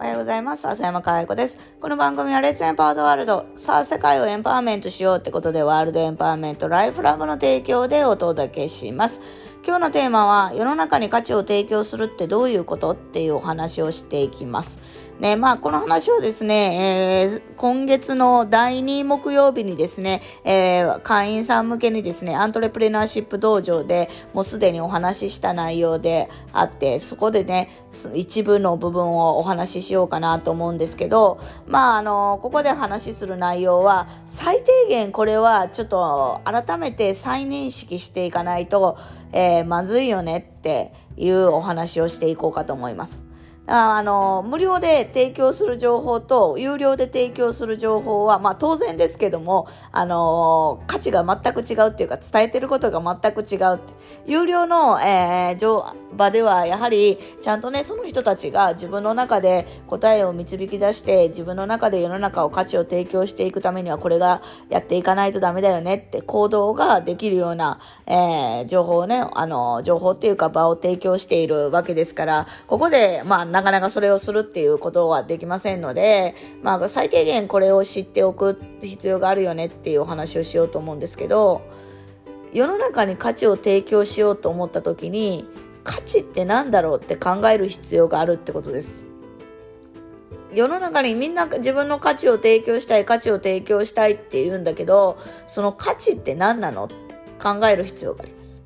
おはようございます。浅山かわ子です。この番組はレッツエンパワードワールド。さあ、世界をエンパワーメントしようってことで、ワールドエンパワーメントライフラブの提供でお届けします。今日のテーマは、世の中に価値を提供するってどういうことっていうお話をしていきます。ね、まあ、この話をですね、えー、今月の第2木曜日にですね、えー、会員さん向けにですね、アントレプレナーシップ道場でもうすでにお話しした内容であって、そこでね、一部の部分をお話ししようかなと思うんですけど、まあ、あの、ここで話しする内容は、最低限これはちょっと改めて再認識していかないと、えー、まずいよねっていうお話をしていこうかと思います。あの、無料で提供する情報と、有料で提供する情報は、まあ当然ですけども、あの、価値が全く違うっていうか、伝えてることが全く違うって。有料の、えー、場では、やはり、ちゃんとね、その人たちが自分の中で答えを導き出して、自分の中で世の中を価値を提供していくためには、これがやっていかないとダメだよねって行動ができるような、えー、情報をね、あの、情報っていうか場を提供しているわけですから、ここで、まあ、なかなかそれをするっていうことはできませんので、まあ、最低限これを知っておく必要があるよねっていうお話をしようと思うんですけど、世の中に価値を提供しようと思った時に、価値って何だろうって考える必要があるってことです。世の中にみんな自分の価値を提供したい、価値を提供したいって言うんだけど、その価値って何なのって考える必要があります。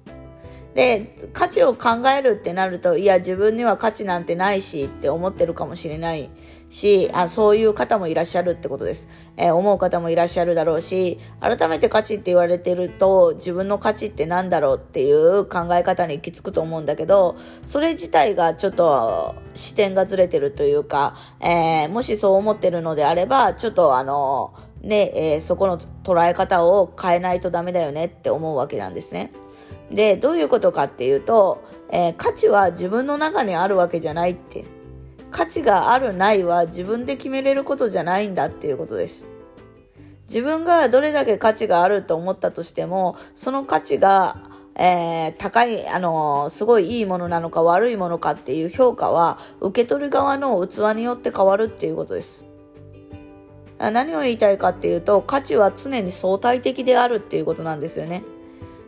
で、価値を考えるってなると、いや、自分には価値なんてないしって思ってるかもしれないし、あそういう方もいらっしゃるってことです、えー、思う方もいらっしゃるだろうし、改めて価値って言われてると、自分の価値って何だろうっていう考え方に行き着くと思うんだけど、それ自体がちょっと視点がずれてるというか、えー、もしそう思ってるのであれば、ちょっとあの、ね、えー、そこの捉え方を変えないとダメだよねって思うわけなんですね。で、どういうことかっていうと、えー、価値は自分の中にあるわけじゃないって。価値があるないは自分で決めれることじゃないんだっていうことです。自分がどれだけ価値があると思ったとしても、その価値が、えー、高い、あのー、すごいいいものなのか悪いものかっていう評価は、受け取る側の器によって変わるっていうことです。何を言いたいかっていうと、価値は常に相対的であるっていうことなんですよね。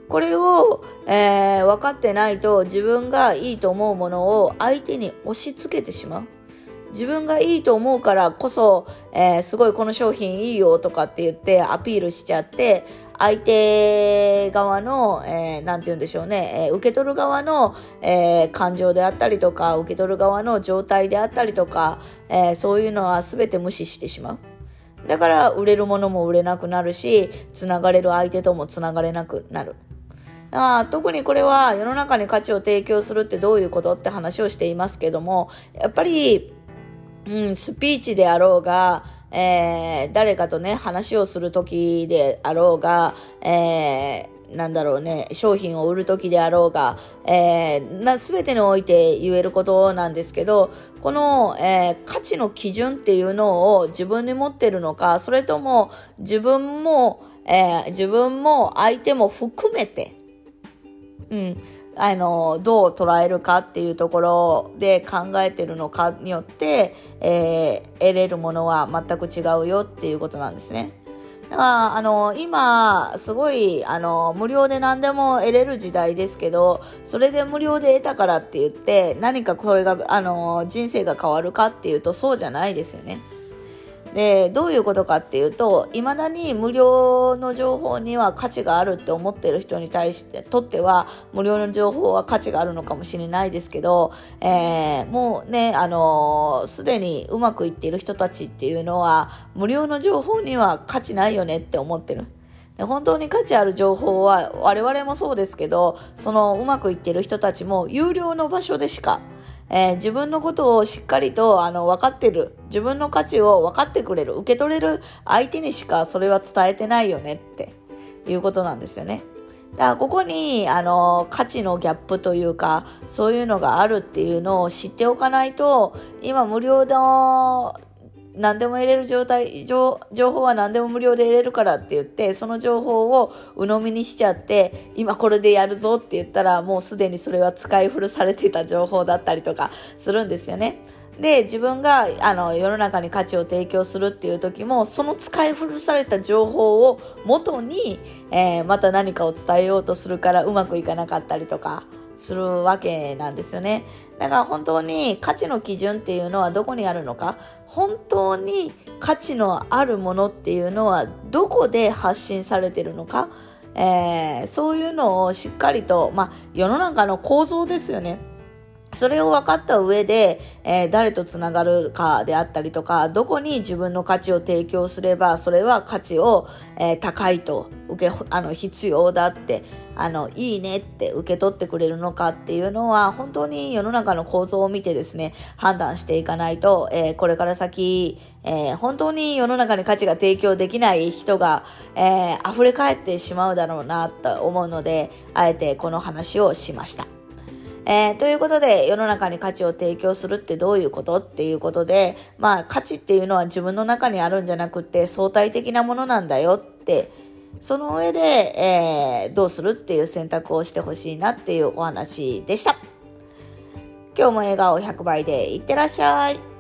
これを、えー、分かってないと自分がいいと思うものを相手に押し付けてしまう。自分がいいと思うからこそ、えー、すごいこの商品いいよとかって言ってアピールしちゃって、相手側の、えー、なんて言うんでしょうね、えー、受け取る側の、えー、感情であったりとか、受け取る側の状態であったりとか、えー、そういうのは全て無視してしまう。だから売れるものも売れなくなるし、繋がれる相手とも繋がれなくなる。あ特にこれは世の中に価値を提供するってどういうことって話をしていますけども、やっぱり、うん、スピーチであろうが、えー、誰かとね、話をするときであろうが、えー、なんだろうね、商品を売るときであろうが、えー、な、すべてにおいて言えることなんですけど、この、えー、価値の基準っていうのを自分に持ってるのか、それとも自分も、えー、自分も相手も含めて、うん、あの、どう捉えるかっていうところで考えてるのかによって、えー、得れるものは全く違うよっていうことなんですね。だから、あの、今、すごい、あの、無料で何でも得れる時代ですけど、それで無料で得たからって言って、何かこれが、あの、人生が変わるかっていうと、そうじゃないですよね。で、どういうことかっていうと、未だに無料の情報には価値があるって思ってる人に対してとっては、無料の情報は価値があるのかもしれないですけど、えー、もうね、あのす、でにうまくいっている人たちっていうのは、無料の情報には価値ないよねって思ってる。本当に価値ある情報は我々もそうですけど、そのうまくいってる人たちも有料の場所でしかえー、自分のことをしっかりとあの分かってる、自分の価値を分かってくれる、受け取れる相手にしかそれは伝えてないよねっていうことなんですよね。だからここにあの価値のギャップというかそういうのがあるっていうのを知っておかないと今無料の何でも入れる状態情、情報は何でも無料で入れるからって言って、その情報を鵜呑みにしちゃって、今これでやるぞって言ったら、もうすでにそれは使い古されてた情報だったりとかするんですよね。で自分があの世の中に価値を提供するっていう時もその使い古された情報を元に、えー、また何かを伝えようとするからうまくいかなかったりとかするわけなんですよね。だから本当に価値の基準っていうのはどこにあるのか本当に価値のあるものっていうのはどこで発信されてるのか、えー、そういうのをしっかりと、まあ、世の中の構造ですよね。それを分かった上で、えー、誰とつながるかであったりとか、どこに自分の価値を提供すれば、それは価値を、えー、高いと受け、あの、必要だって、あの、いいねって受け取ってくれるのかっていうのは、本当に世の中の構造を見てですね、判断していかないと、えー、これから先、え本当に世の中に価値が提供できない人が、え溢れ返ってしまうだろうなと思うので、あえてこの話をしました。えー、ということで、世の中に価値を提供するってどういうことっていうことで、まあ、価値っていうのは自分の中にあるんじゃなくて、相対的なものなんだよって、その上で、えー、どうするっていう選択をしてほしいなっていうお話でした。今日も笑顔100倍でいってらっしゃい。